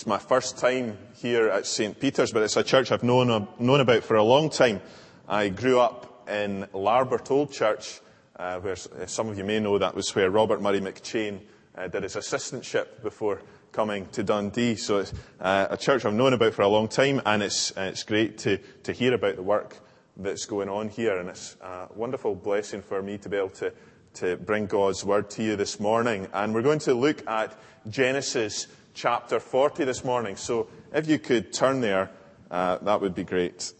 It's my first time here at St. Peter's, but it's a church I've known, known about for a long time. I grew up in Larbert Old Church, uh, where some of you may know that was where Robert Murray McCheyne uh, did his assistantship before coming to Dundee. So it's uh, a church I've known about for a long time, and it's, uh, it's great to, to hear about the work that's going on here. And it's a wonderful blessing for me to be able to, to bring God's word to you this morning. And we're going to look at Genesis chapter 40 this morning. So if you could turn there, uh, that would be great.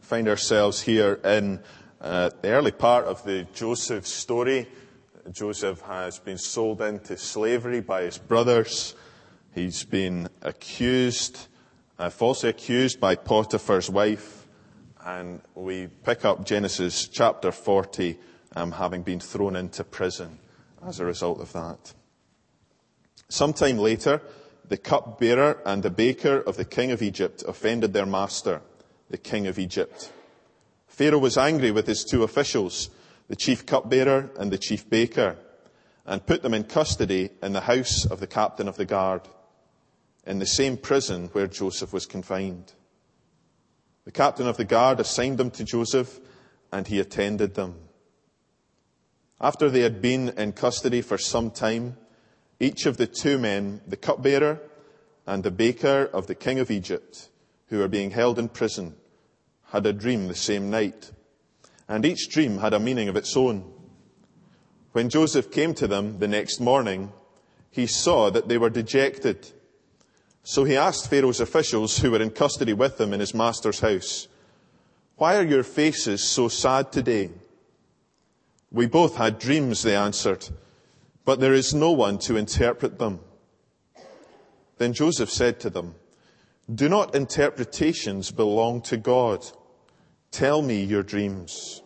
Find ourselves here in uh, the early part of the Joseph story. Joseph has been sold into slavery by his brothers. He's been accused, uh, falsely accused by Potiphar's wife. And we pick up Genesis chapter 40, um, having been thrown into prison as a result of that. Sometime later, the cupbearer and the baker of the king of Egypt offended their master, the king of Egypt. Pharaoh was angry with his two officials the chief cupbearer and the chief baker, and put them in custody in the house of the captain of the guard, in the same prison where Joseph was confined. The captain of the guard assigned them to Joseph, and he attended them. After they had been in custody for some time, each of the two men, the cupbearer and the baker of the king of Egypt, who were being held in prison, had a dream the same night and each dream had a meaning of its own. When Joseph came to them the next morning, he saw that they were dejected. So he asked Pharaoh's officials who were in custody with him in his master's house, Why are your faces so sad today? We both had dreams, they answered, but there is no one to interpret them. Then Joseph said to them, Do not interpretations belong to God? Tell me your dreams.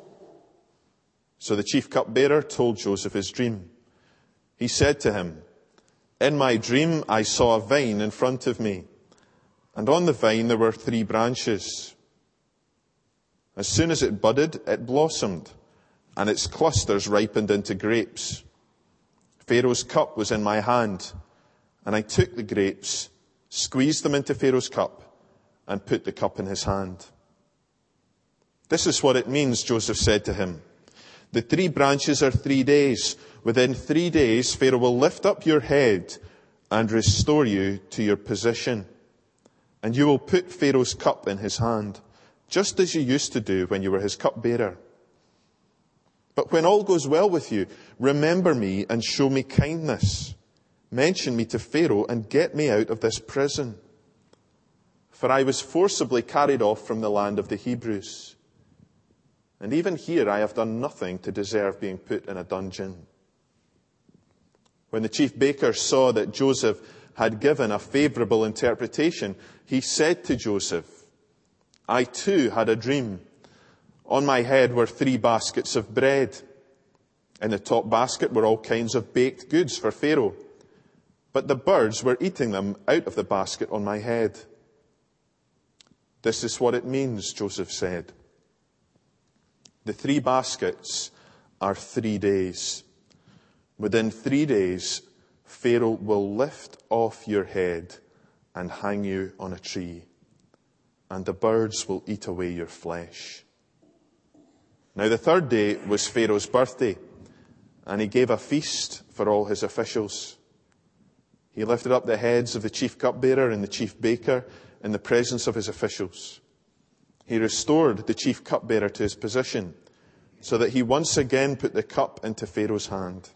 So the chief cupbearer told Joseph his dream. He said to him, In my dream I saw a vine in front of me, and on the vine there were three branches. As soon as it budded, it blossomed, and its clusters ripened into grapes. Pharaoh's cup was in my hand, and I took the grapes, squeezed them into Pharaoh's cup, and put the cup in his hand. This is what it means, Joseph said to him. The three branches are three days. Within three days, Pharaoh will lift up your head and restore you to your position. And you will put Pharaoh's cup in his hand, just as you used to do when you were his cupbearer. But when all goes well with you, remember me and show me kindness. Mention me to Pharaoh and get me out of this prison. For I was forcibly carried off from the land of the Hebrews. And even here I have done nothing to deserve being put in a dungeon. When the chief baker saw that Joseph had given a favorable interpretation, he said to Joseph, I too had a dream. On my head were three baskets of bread. In the top basket were all kinds of baked goods for Pharaoh. But the birds were eating them out of the basket on my head. This is what it means, Joseph said. The three baskets are three days. Within three days, Pharaoh will lift off your head and hang you on a tree, and the birds will eat away your flesh. Now, the third day was Pharaoh's birthday, and he gave a feast for all his officials. He lifted up the heads of the chief cupbearer and the chief baker in the presence of his officials. He restored the chief cupbearer to his position so that he once again put the cup into Pharaoh's hand.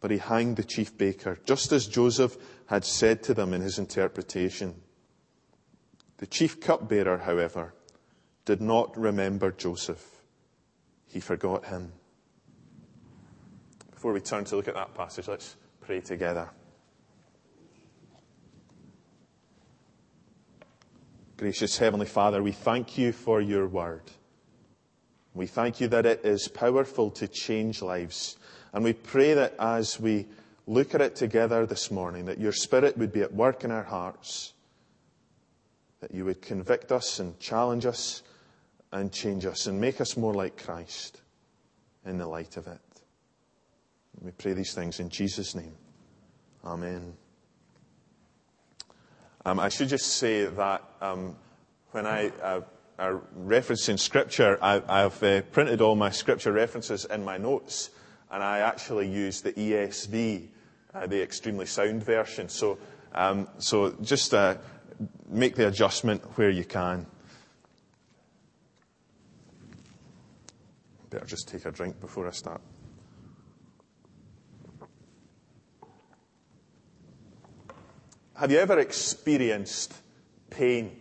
But he hanged the chief baker, just as Joseph had said to them in his interpretation. The chief cupbearer, however, did not remember Joseph. He forgot him. Before we turn to look at that passage, let's pray together. Gracious Heavenly Father, we thank you for your word. We thank you that it is powerful to change lives. And we pray that as we look at it together this morning, that your Spirit would be at work in our hearts, that you would convict us and challenge us and change us and make us more like Christ in the light of it. We pray these things in Jesus' name. Amen. Um, I should just say that um, when I uh, are referencing Scripture, I, have uh, printed all my Scripture references in my notes, and I actually use the ESV, uh, the extremely sound version. So, um, so just uh, make the adjustment where you can. Better just take a drink before I start. Have you ever experienced pain?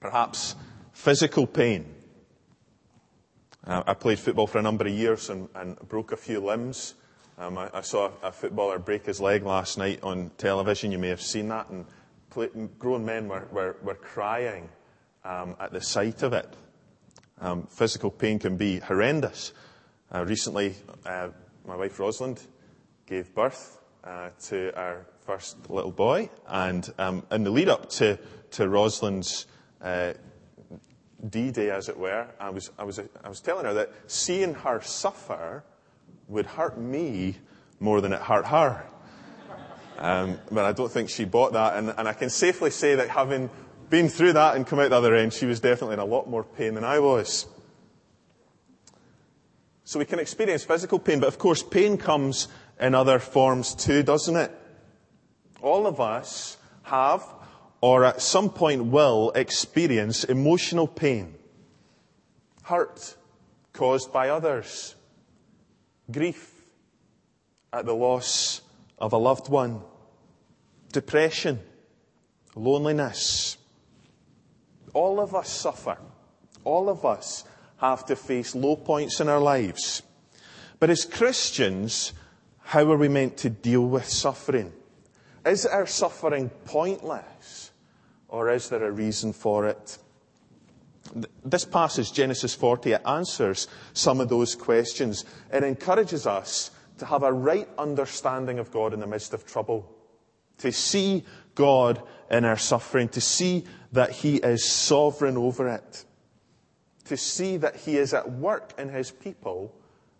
Perhaps physical pain. Uh, I played football for a number of years and, and broke a few limbs. Um, I, I, saw a, footballer break his leg last night on television. You may have seen that. And play, grown men were, were, were crying um, at the sight of it. Um, physical pain can be horrendous. Uh, recently, uh, my wife Rosalind gave birth uh, to our first little boy, and um, in the lead up to, to Rosalind's uh, D-Day, as it were, I was, I, was, I was telling her that seeing her suffer would hurt me more than it hurt her. Um, but I don't think she bought that, and, and I can safely say that having been through that and come out the other end, she was definitely in a lot more pain than I was. So we can experience physical pain, but of course pain comes in other forms too, doesn't it? All of us have, or at some point will, experience emotional pain. Hurt caused by others. Grief at the loss of a loved one. Depression. Loneliness. All of us suffer. All of us have to face low points in our lives. But as Christians, how are we meant to deal with suffering? Is our suffering pointless? Or is there a reason for it? This passage, Genesis 40, it answers some of those questions. It encourages us to have a right understanding of God in the midst of trouble, to see God in our suffering, to see that He is sovereign over it, to see that He is at work in His people,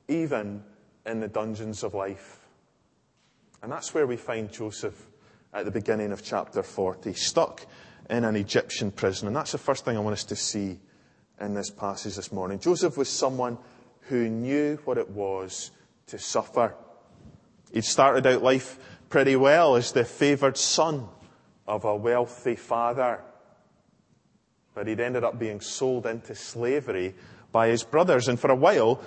even in the dungeons of life. And that's where we find Joseph at the beginning of chapter 40, stuck in an Egyptian prison. And that's the first thing I want us to see in this passage this morning. Joseph was someone who knew what it was to suffer. He'd started out life pretty well as the favored son of a wealthy father. But he'd ended up being sold into slavery by his brothers. And for a while,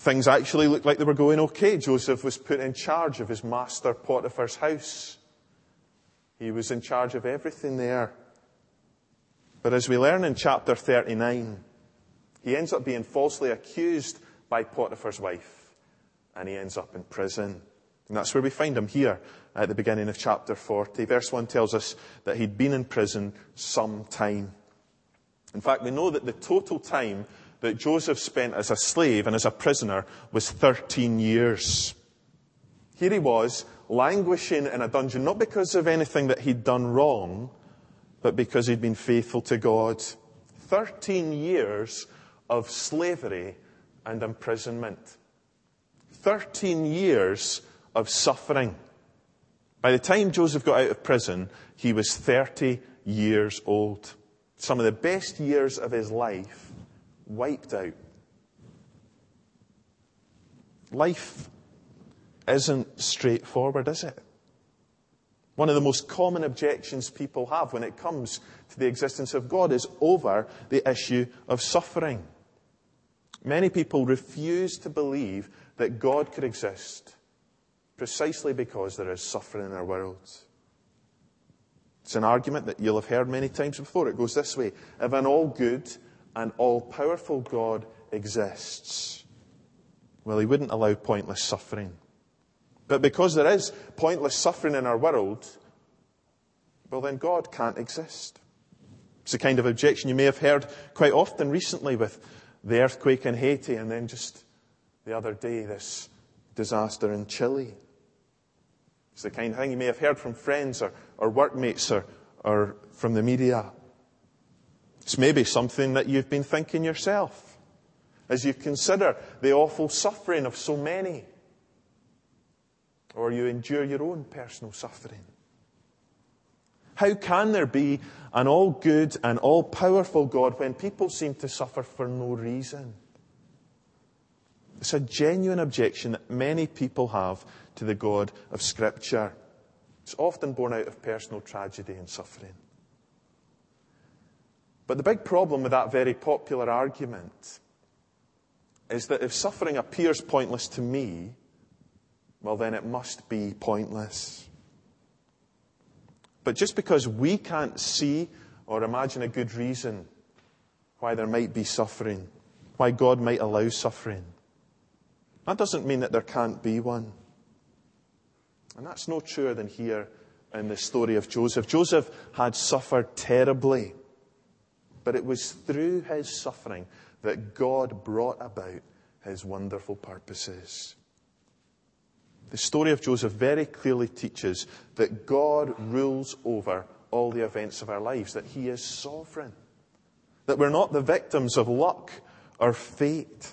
things actually looked like they were going okay. Joseph was put in charge of his master Potiphar's house. He was in charge of everything there. But as we learn in chapter 39, he ends up being falsely accused by Potiphar's wife, and he ends up in prison. And that's where we find him here at the beginning of chapter 40. Verse 1 tells us that he'd been in prison some time. In fact, we know that the total time that Joseph spent as a slave and as a prisoner was 13 years. Here he was, languishing in a dungeon, not because of anything that he'd done wrong, but because he'd been faithful to God. 13 years of slavery and imprisonment. 13 years of suffering. By the time Joseph got out of prison, he was 30 years old. Some of the best years of his life wiped out. Life isn't straightforward, is it? One of the most common objections people have when it comes to the existence of God is over the issue of suffering. Many people refuse to believe that God could exist precisely because there is suffering in our world. It's an argument that you'll have heard many times before. It goes this way If an all good and all powerful God exists, well, he wouldn't allow pointless suffering. But because there is pointless suffering in our world, well, then God can't exist. It's the kind of objection you may have heard quite often recently with the earthquake in Haiti and then just the other day, this disaster in Chile. It's the kind of thing you may have heard from friends or, or workmates or, or from the media. It's maybe something that you've been thinking yourself as you consider the awful suffering of so many, or you endure your own personal suffering. How can there be an all good and all powerful God when people seem to suffer for no reason? It's a genuine objection that many people have to the God of Scripture. It's often born out of personal tragedy and suffering. But the big problem with that very popular argument is that if suffering appears pointless to me, well, then it must be pointless. But just because we can't see or imagine a good reason why there might be suffering, why God might allow suffering, that doesn't mean that there can't be one. And that's no truer than here in the story of Joseph. Joseph had suffered terribly, but it was through his suffering that God brought about his wonderful purposes. The story of Joseph very clearly teaches that God rules over all the events of our lives, that he is sovereign, that we're not the victims of luck or fate.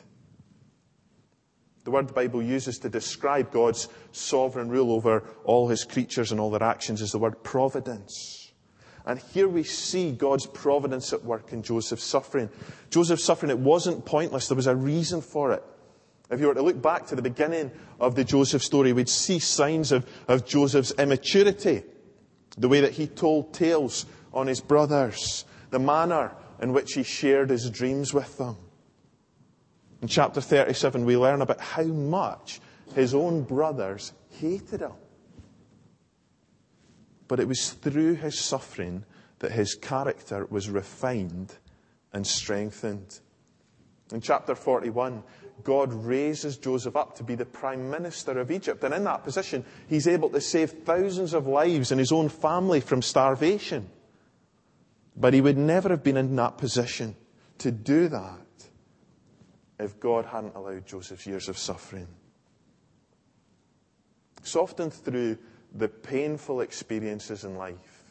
The word the Bible uses to describe God's sovereign rule over all his creatures and all their actions is the word providence. And here we see God's providence at work in Joseph's suffering. Joseph's suffering, it wasn't pointless. There was a reason for it. If you were to look back to the beginning of the Joseph story, we'd see signs of, of Joseph's immaturity. The way that he told tales on his brothers, the manner in which he shared his dreams with them. In chapter 37, we learn about how much his own brothers hated him. But it was through his suffering that his character was refined and strengthened. In chapter 41, God raises Joseph up to be the prime minister of Egypt. And in that position, he's able to save thousands of lives and his own family from starvation. But he would never have been in that position to do that if God hadn't allowed Joseph's years of suffering. It's often through the painful experiences in life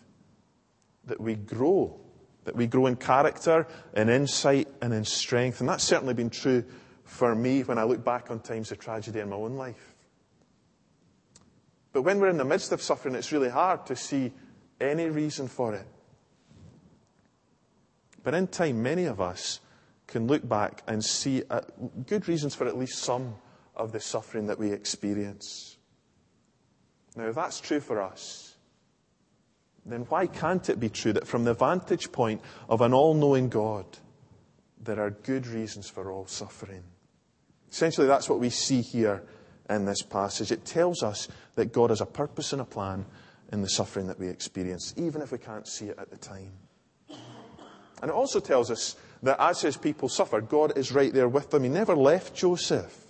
that we grow, that we grow in character, in insight, and in strength. And that's certainly been true for me when I look back on times of tragedy in my own life. But when we're in the midst of suffering, it's really hard to see any reason for it. But in time, many of us can look back and see good reasons for at least some of the suffering that we experience. Now, if that's true for us, then why can't it be true that from the vantage point of an all knowing God, there are good reasons for all suffering? Essentially, that's what we see here in this passage. It tells us that God has a purpose and a plan in the suffering that we experience, even if we can't see it at the time. And it also tells us that as his people suffer, God is right there with them. He never left Joseph.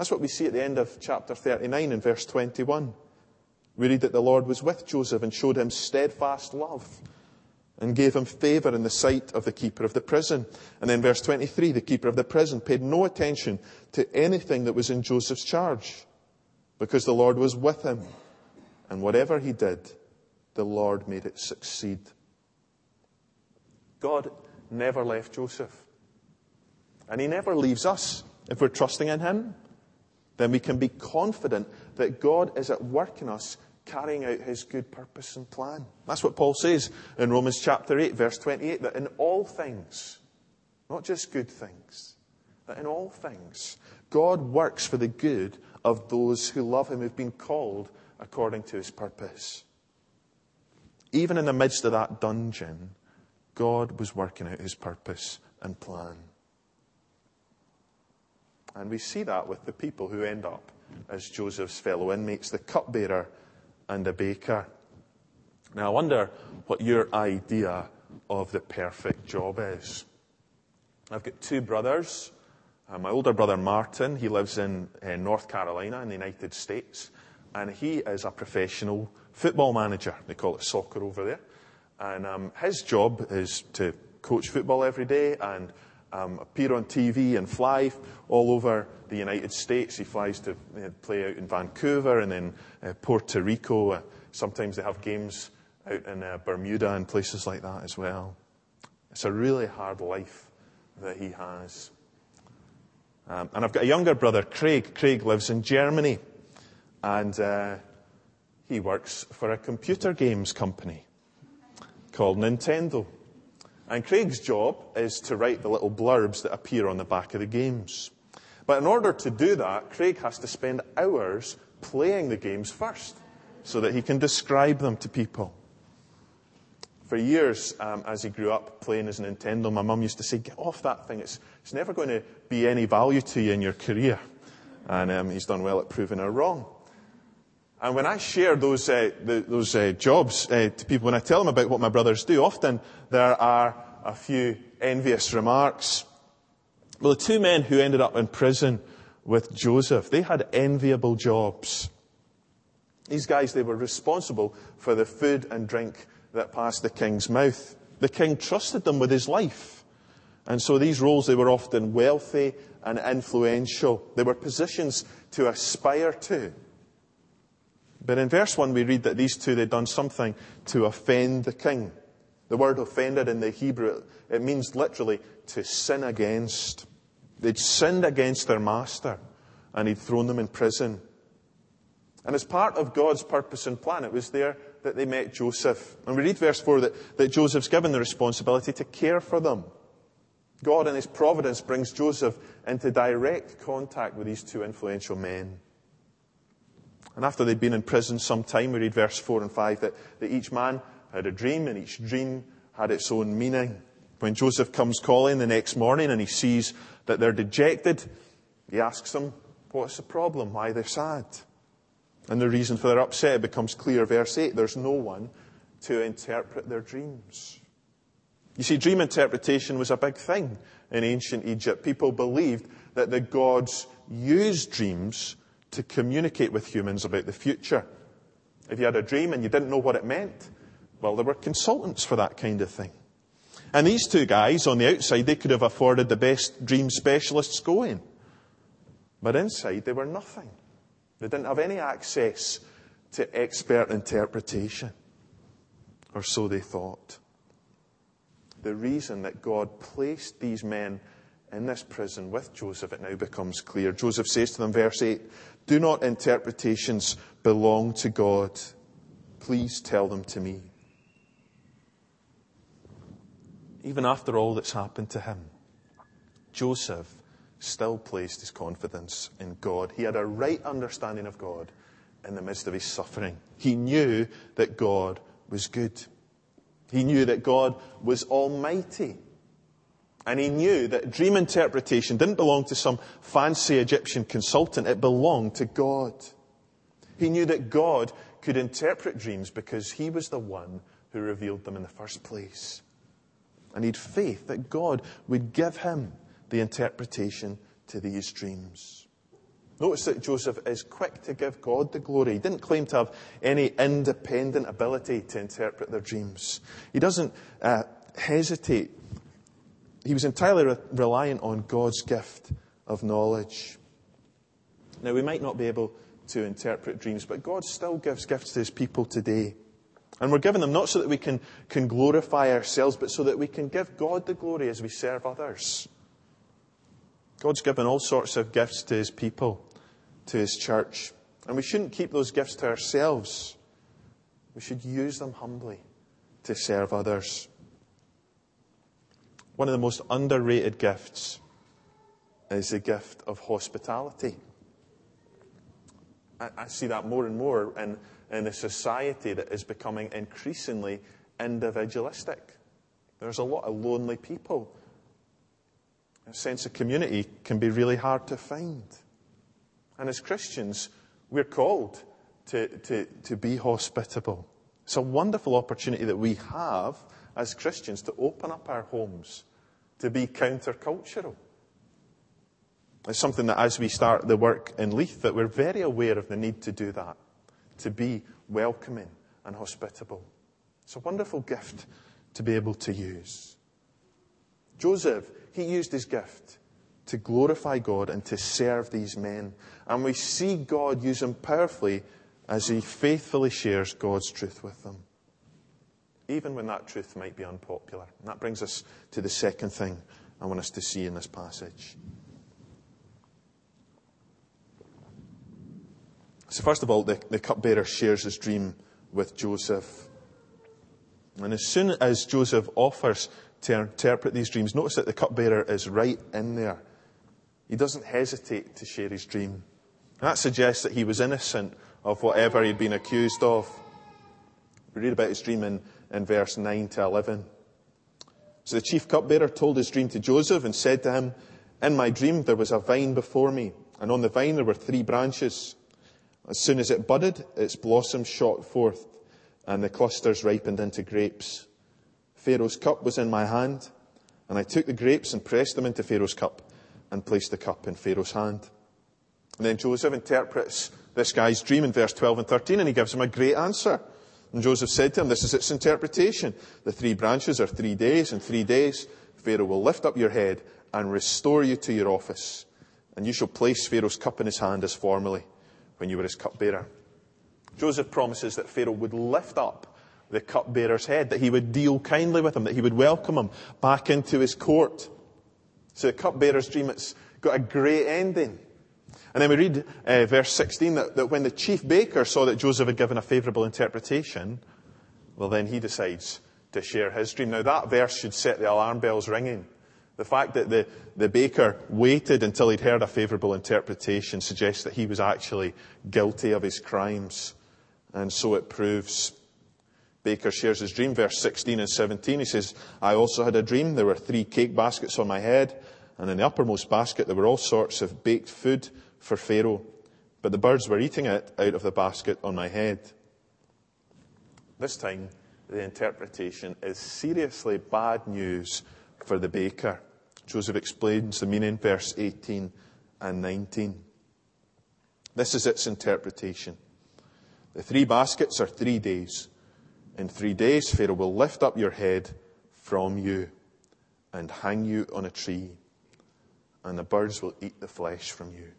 That's what we see at the end of chapter 39 in verse 21. We read that the Lord was with Joseph and showed him steadfast love and gave him favor in the sight of the keeper of the prison. And then verse 23, the keeper of the prison paid no attention to anything that was in Joseph's charge because the Lord was with him. And whatever he did, the Lord made it succeed. God never left Joseph. And he never leaves us. If we're trusting in him, then we can be confident that God is at work in us carrying out his good purpose and plan. That's what Paul says in Romans chapter 8, verse 28, that in all things, not just good things, that in all things, God works for the good of those who love him, who've been called according to his purpose. Even in the midst of that dungeon, God was working out his purpose and plan. And we see that with the people who end up as Joseph's fellow inmates, the cupbearer and the baker. Now, I wonder what your idea of the perfect job is. I've got two brothers. Uh, my older brother Martin, he lives in uh, North Carolina in the United States, and he is a professional football manager. They call it soccer over there. And um, his job is to coach football every day and um, appear on TV and fly all over the United States. He flies to uh, play out in Vancouver and then uh, Puerto Rico. Uh, sometimes they have games out in uh, Bermuda and places like that as well. It's a really hard life that he has. Um, and I've got a younger brother, Craig. Craig lives in Germany. And uh, he works for a computer games company called Nintendo. And Craig's job is to write the little blurbs that appear on the back of the games. But in order to do that, Craig has to spend hours playing the games first so that he can describe them to people. For years, um, as he grew up playing his Nintendo, my mum used to say, Get off that thing. It's, it's never going to be any value to you in your career. And um, he's done well at proving her wrong. And when I share those, uh, the, those uh, jobs uh, to people, when I tell them about what my brothers do, often there are a few envious remarks. Well, the two men who ended up in prison with Joseph, they had enviable jobs. These guys, they were responsible for the food and drink that passed the king's mouth. The king trusted them with his life. And so these roles, they were often wealthy and influential. They were positions to aspire to. But in verse 1, we read that these two, they'd done something to offend the king. The word offended in the Hebrew, it means literally to sin against. They'd sinned against their master, and he'd thrown them in prison. And as part of God's purpose and plan, it was there that they met Joseph. And we read verse 4 that, that Joseph's given the responsibility to care for them. God in his providence brings Joseph into direct contact with these two influential men. And after they'd been in prison some time, we read verse 4 and 5 that, that each man had a dream and each dream had its own meaning. When Joseph comes calling the next morning and he sees that they're dejected, he asks them, What's the problem? Why they're sad? And the reason for their upset becomes clear. Verse 8 there's no one to interpret their dreams. You see, dream interpretation was a big thing in ancient Egypt. People believed that the gods used dreams to communicate with humans about the future. If you had a dream and you didn't know what it meant, well, there were consultants for that kind of thing. And these two guys on the outside, they could have afforded the best dream specialists going. But inside, they were nothing. They didn't have any access to expert interpretation. Or so they thought. The reason that God placed these men in this prison with Joseph, it now becomes clear. Joseph says to them, verse 8, Do not interpretations belong to God? Please tell them to me. Even after all that's happened to him, Joseph still placed his confidence in God. He had a right understanding of God in the midst of his suffering. He knew that God was good. He knew that God was almighty. And he knew that dream interpretation didn't belong to some fancy Egyptian consultant, it belonged to God. He knew that God could interpret dreams because he was the one who revealed them in the first place. And he had faith that God would give him the interpretation to these dreams. Notice that Joseph is quick to give God the glory. He didn't claim to have any independent ability to interpret their dreams. He doesn't uh, hesitate he was entirely re- reliant on God's gift of knowledge. Now, we might not be able to interpret dreams, but God still gives gifts to his people today. And we're giving them not so that we can, can glorify ourselves, but so that we can give God the glory as we serve others. God's given all sorts of gifts to his people, to his church. And we shouldn't keep those gifts to ourselves. We should use them humbly to serve others one of the most underrated gifts is the gift of hospitality. I, I see that more and more in, in a society that is becoming increasingly individualistic. There's a lot of lonely people. A sense of community can be really hard to find. And as Christians, we're called to, to, to be hospitable. It's a wonderful opportunity that we have as Christians to open up our homes to be countercultural. It's something that as we start the work in Leith, that we're very aware of the need to do that, to be welcoming and hospitable. It's a wonderful gift to be able to use. Joseph, he used his gift to glorify God and to serve these men. And we see God use him powerfully as he faithfully shares God's truth with them. Even when that truth might be unpopular. And that brings us to the second thing I want us to see in this passage. So, first of all, the, the cupbearer shares his dream with Joseph. And as soon as Joseph offers to interpret these dreams, notice that the cupbearer is right in there. He doesn't hesitate to share his dream. That suggests that he was innocent of whatever he'd been accused of. We read about his dream in, in verse 9 to 11. So the chief cupbearer told his dream to Joseph and said to him, In my dream there was a vine before me, and on the vine there were three branches. As soon as it budded, its blossoms shot forth, and the clusters ripened into grapes. Pharaoh's cup was in my hand, and I took the grapes and pressed them into Pharaoh's cup, and placed the cup in Pharaoh's hand. And then Joseph interprets this guy's dream in verse 12 and 13, and he gives him a great answer. And Joseph said to him, This is its interpretation. The three branches are three days, and three days Pharaoh will lift up your head and restore you to your office. And you shall place Pharaoh's cup in his hand as formerly when you were his cupbearer. Joseph promises that Pharaoh would lift up the cupbearer's head, that he would deal kindly with him, that he would welcome him back into his court. So the cupbearer's dream, it's got a great ending. And then we read uh, verse 16 that, that when the chief baker saw that Joseph had given a favourable interpretation, well, then he decides to share his dream. Now, that verse should set the alarm bells ringing. The fact that the, the baker waited until he'd heard a favourable interpretation suggests that he was actually guilty of his crimes. And so it proves. Baker shares his dream, verse 16 and 17. He says, I also had a dream. There were three cake baskets on my head, and in the uppermost basket there were all sorts of baked food for Pharaoh, but the birds were eating it out of the basket on my head. This time, the interpretation is seriously bad news for the baker. Joseph explains the meaning, verse 18 and 19. This is its interpretation. The three baskets are three days. In three days, Pharaoh will lift up your head from you and hang you on a tree, and the birds will eat the flesh from you.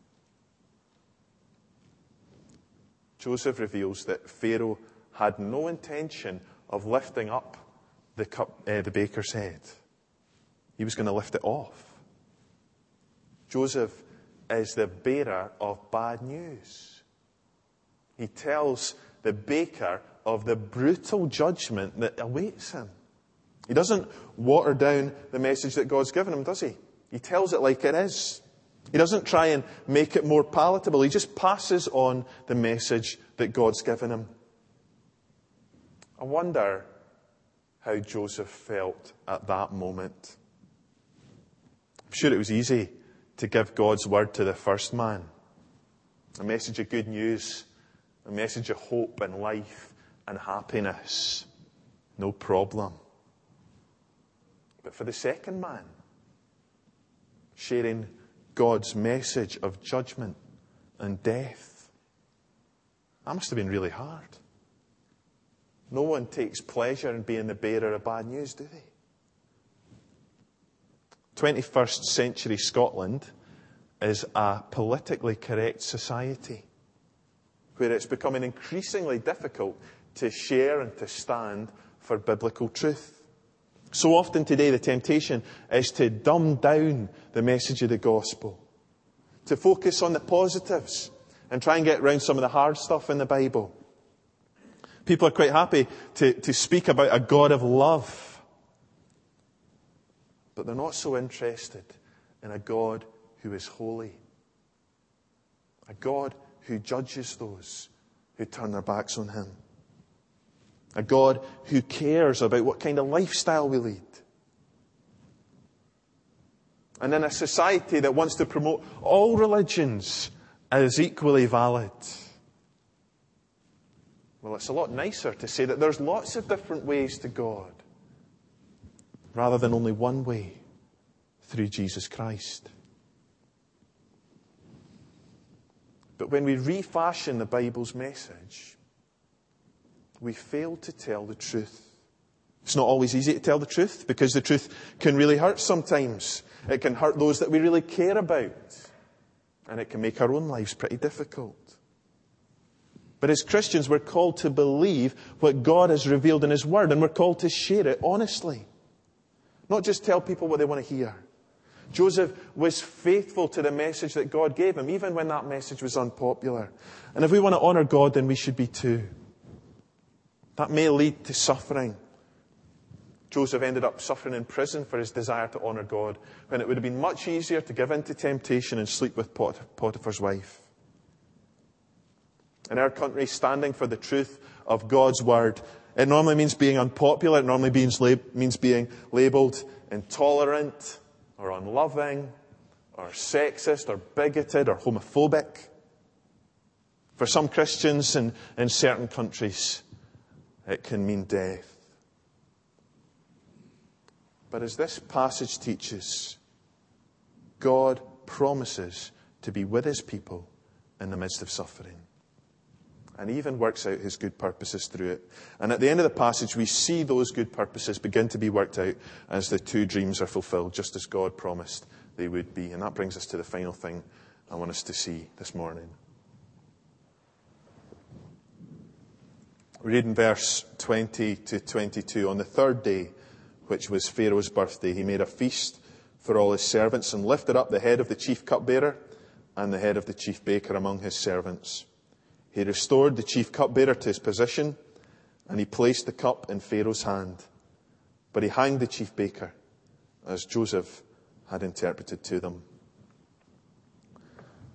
Joseph reveals that Pharaoh had no intention of lifting up the, cup, uh, the baker's head. He was going to lift it off. Joseph is the bearer of bad news. He tells the baker of the brutal judgment that awaits him. He doesn't water down the message that God's given him, does he? He tells it like it is. He doesn't try and make it more palatable. He just passes on the message that God's given him. I wonder how Joseph felt at that moment. I'm sure it was easy to give God's word to the first man. A message of good news, a message of hope and life and happiness. No problem. But for the second man, sharing God's message of judgment and death, that must have been really hard. No one takes pleasure in being the bearer of bad news, do they? 21st century Scotland is a politically correct society where it's becoming increasingly difficult to share and to stand for biblical truth. So often today, the temptation is to dumb down the message of the gospel, to focus on the positives and try and get around some of the hard stuff in the Bible. People are quite happy to, to speak about a God of love but they're not so interested in a God who is holy, a God who judges those who turn their backs on Him, a God who cares about what kind of lifestyle we lead. And in a society that wants to promote all religions as equally valid, well, it's a lot nicer to say that there's lots of different ways to God rather than only one way through Jesus Christ. But when we refashion the Bible's message, we fail to tell the truth. It's not always easy to tell the truth because the truth can really hurt sometimes. It can hurt those that we really care about. And it can make our own lives pretty difficult. But as Christians, we're called to believe what God has revealed in His Word and we're called to share it honestly. Not just tell people what they want to hear. Joseph was faithful to the message that God gave him, even when that message was unpopular. And if we want to honor God, then we should be too. That may lead to suffering. Joseph ended up suffering in prison for his desire to honor God, when it would have been much easier to give in to temptation and sleep with Potiphar's wife. In our country, standing for the truth of God's word, it normally means being unpopular, it normally means, means being labeled intolerant, or unloving, or sexist, or bigoted, or homophobic. For some Christians in, in certain countries, it can mean death. But as this passage teaches, God promises to be with his people in the midst of suffering. And even works out his good purposes through it. And at the end of the passage, we see those good purposes begin to be worked out as the two dreams are fulfilled, just as God promised they would be. And that brings us to the final thing I want us to see this morning. We read in verse 20 to 22 On the third day, which was Pharaoh's birthday, he made a feast for all his servants and lifted up the head of the chief cupbearer and the head of the chief baker among his servants. He restored the chief cupbearer to his position and he placed the cup in Pharaoh's hand. But he hanged the chief baker as Joseph had interpreted to them.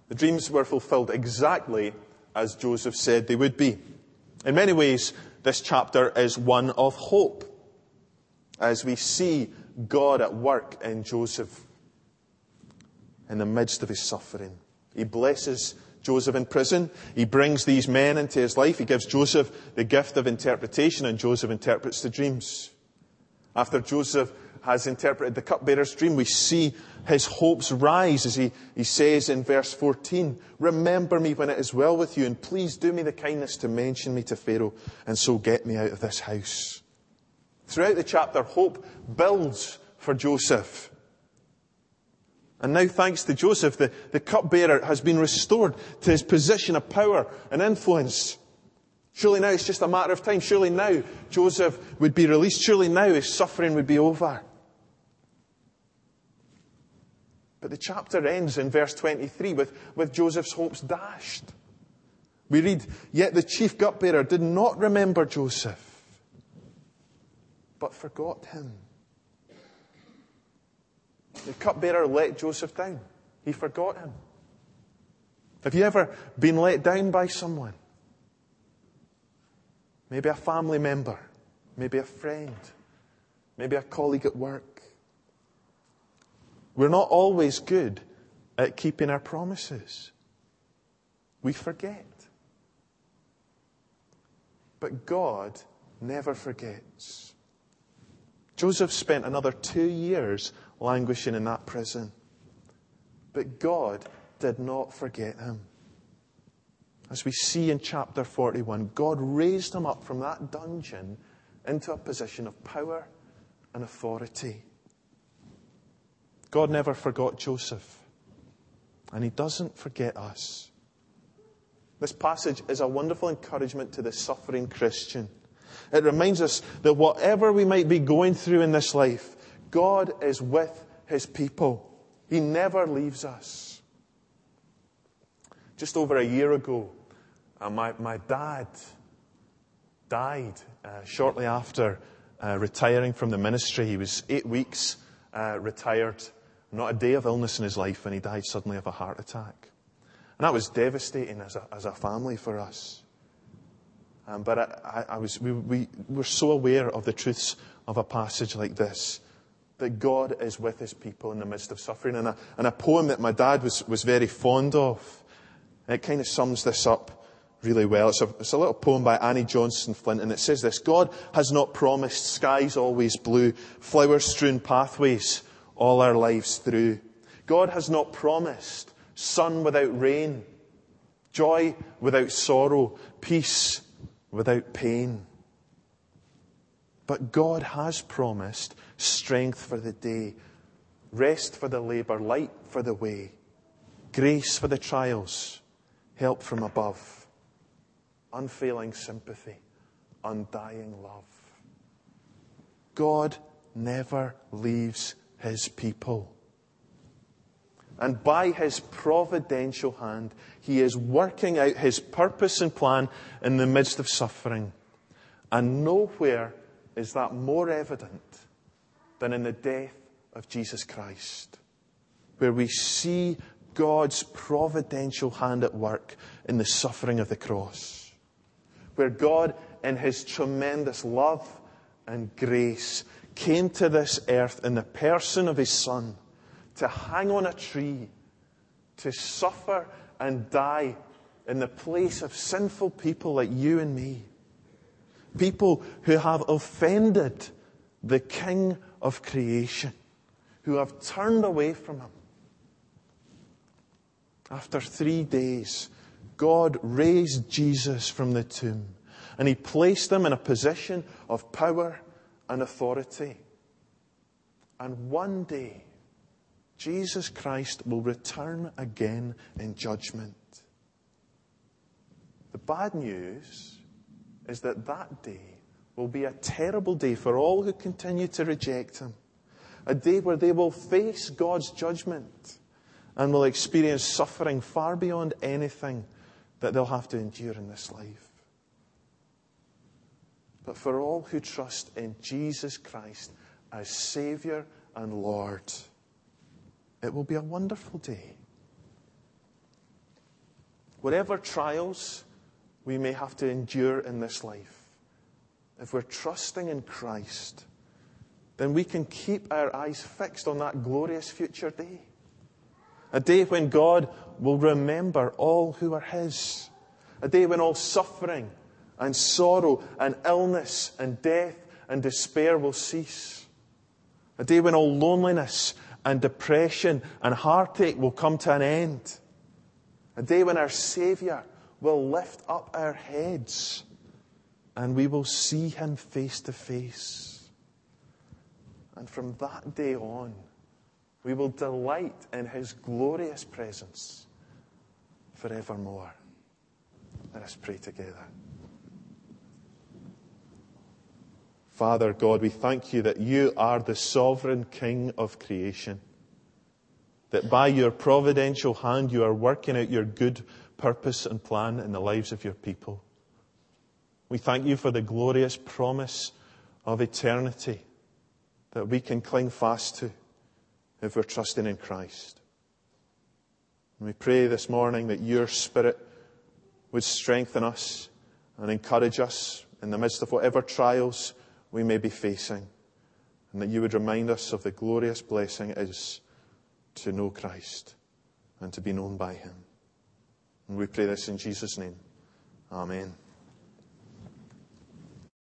The dreams were fulfilled exactly as Joseph said they would be. In many ways, this chapter is one of hope as we see God at work in Joseph in the midst of his suffering. He blesses Joseph in prison. He brings these men into his life. He gives Joseph the gift of interpretation, and Joseph interprets the dreams. After Joseph has interpreted the cupbearer's dream, we see his hopes rise as he, he says in verse 14, Remember me when it is well with you, and please do me the kindness to mention me to Pharaoh, and so get me out of this house. Throughout the chapter, hope builds for Joseph. And now, thanks to Joseph, the, the cupbearer has been restored to his position of power and influence. Surely now it's just a matter of time. Surely now Joseph would be released. Surely now his suffering would be over. But the chapter ends in verse 23 with, with Joseph's hopes dashed. We read, Yet the chief cupbearer did not remember Joseph but forgot him. The cupbearer let Joseph down. He forgot him. Have you ever been let down by someone? Maybe a family member, maybe a friend, maybe a colleague at work. We're not always good at keeping our promises. We forget. But God never forgets. Joseph spent another two years languishing in that prison. But God did not forget him. As we see in chapter 41, God raised him up from that dungeon into a position of power and authority. God never forgot Joseph, and he doesn't forget us. This passage is a wonderful encouragement to the suffering Christian. It reminds us that whatever we might be going through in this life, God is with his people. He never leaves us. Just over a year ago, uh, my, my dad died uh, shortly after uh, retiring from the ministry. He was eight weeks uh, retired, not a day of illness in his life, and he died suddenly of a heart attack. And that was devastating as a, as a family for us. Um, but I, I, was, we, we were so aware of the truths of a passage like this that God is with his people in the midst of suffering. And a, and a poem that my dad was, was very fond of, it kind of sums this up really well. It's a, it's a little poem by Annie Johnson Flint, and it says this God has not promised skies always blue, flower strewn pathways all our lives through. God has not promised sun without rain, joy without sorrow, peace without pain. But God has promised strength for the day, rest for the labor, light for the way, grace for the trials, help from above, unfailing sympathy, undying love. God never leaves his people. And by his providential hand, he is working out his purpose and plan in the midst of suffering. And nowhere is that more evident than in the death of Jesus Christ, where we see God's providential hand at work in the suffering of the cross, where God, in his tremendous love and grace, came to this earth in the person of his Son to hang on a tree, to suffer and die in the place of sinful people like you and me. People who have offended the King of creation, who have turned away from Him. After three days, God raised Jesus from the tomb and He placed him in a position of power and authority. And one day, Jesus Christ will return again in judgment. The bad news is that that day will be a terrible day for all who continue to reject Him. A day where they will face God's judgment and will experience suffering far beyond anything that they'll have to endure in this life. But for all who trust in Jesus Christ as Savior and Lord, it will be a wonderful day. Whatever trials we may have to endure in this life, if we're trusting in Christ, then we can keep our eyes fixed on that glorious future day. A day when God will remember all who are His. A day when all suffering and sorrow and illness and death and despair will cease. A day when all loneliness and depression and heartache will come to an end. A day when our Savior will lift up our heads and we will see Him face to face. And from that day on, we will delight in His glorious presence forevermore. Let us pray together. Father God, we thank you that you are the sovereign King of creation. That by your providential hand you are working out your good purpose and plan in the lives of your people. We thank you for the glorious promise of eternity that we can cling fast to if we're trusting in Christ. And we pray this morning that your Spirit would strengthen us and encourage us in the midst of whatever trials we may be facing, and that you would remind us of the glorious blessing it is to know Christ and to be known by him. And we pray this in Jesus' name. Amen.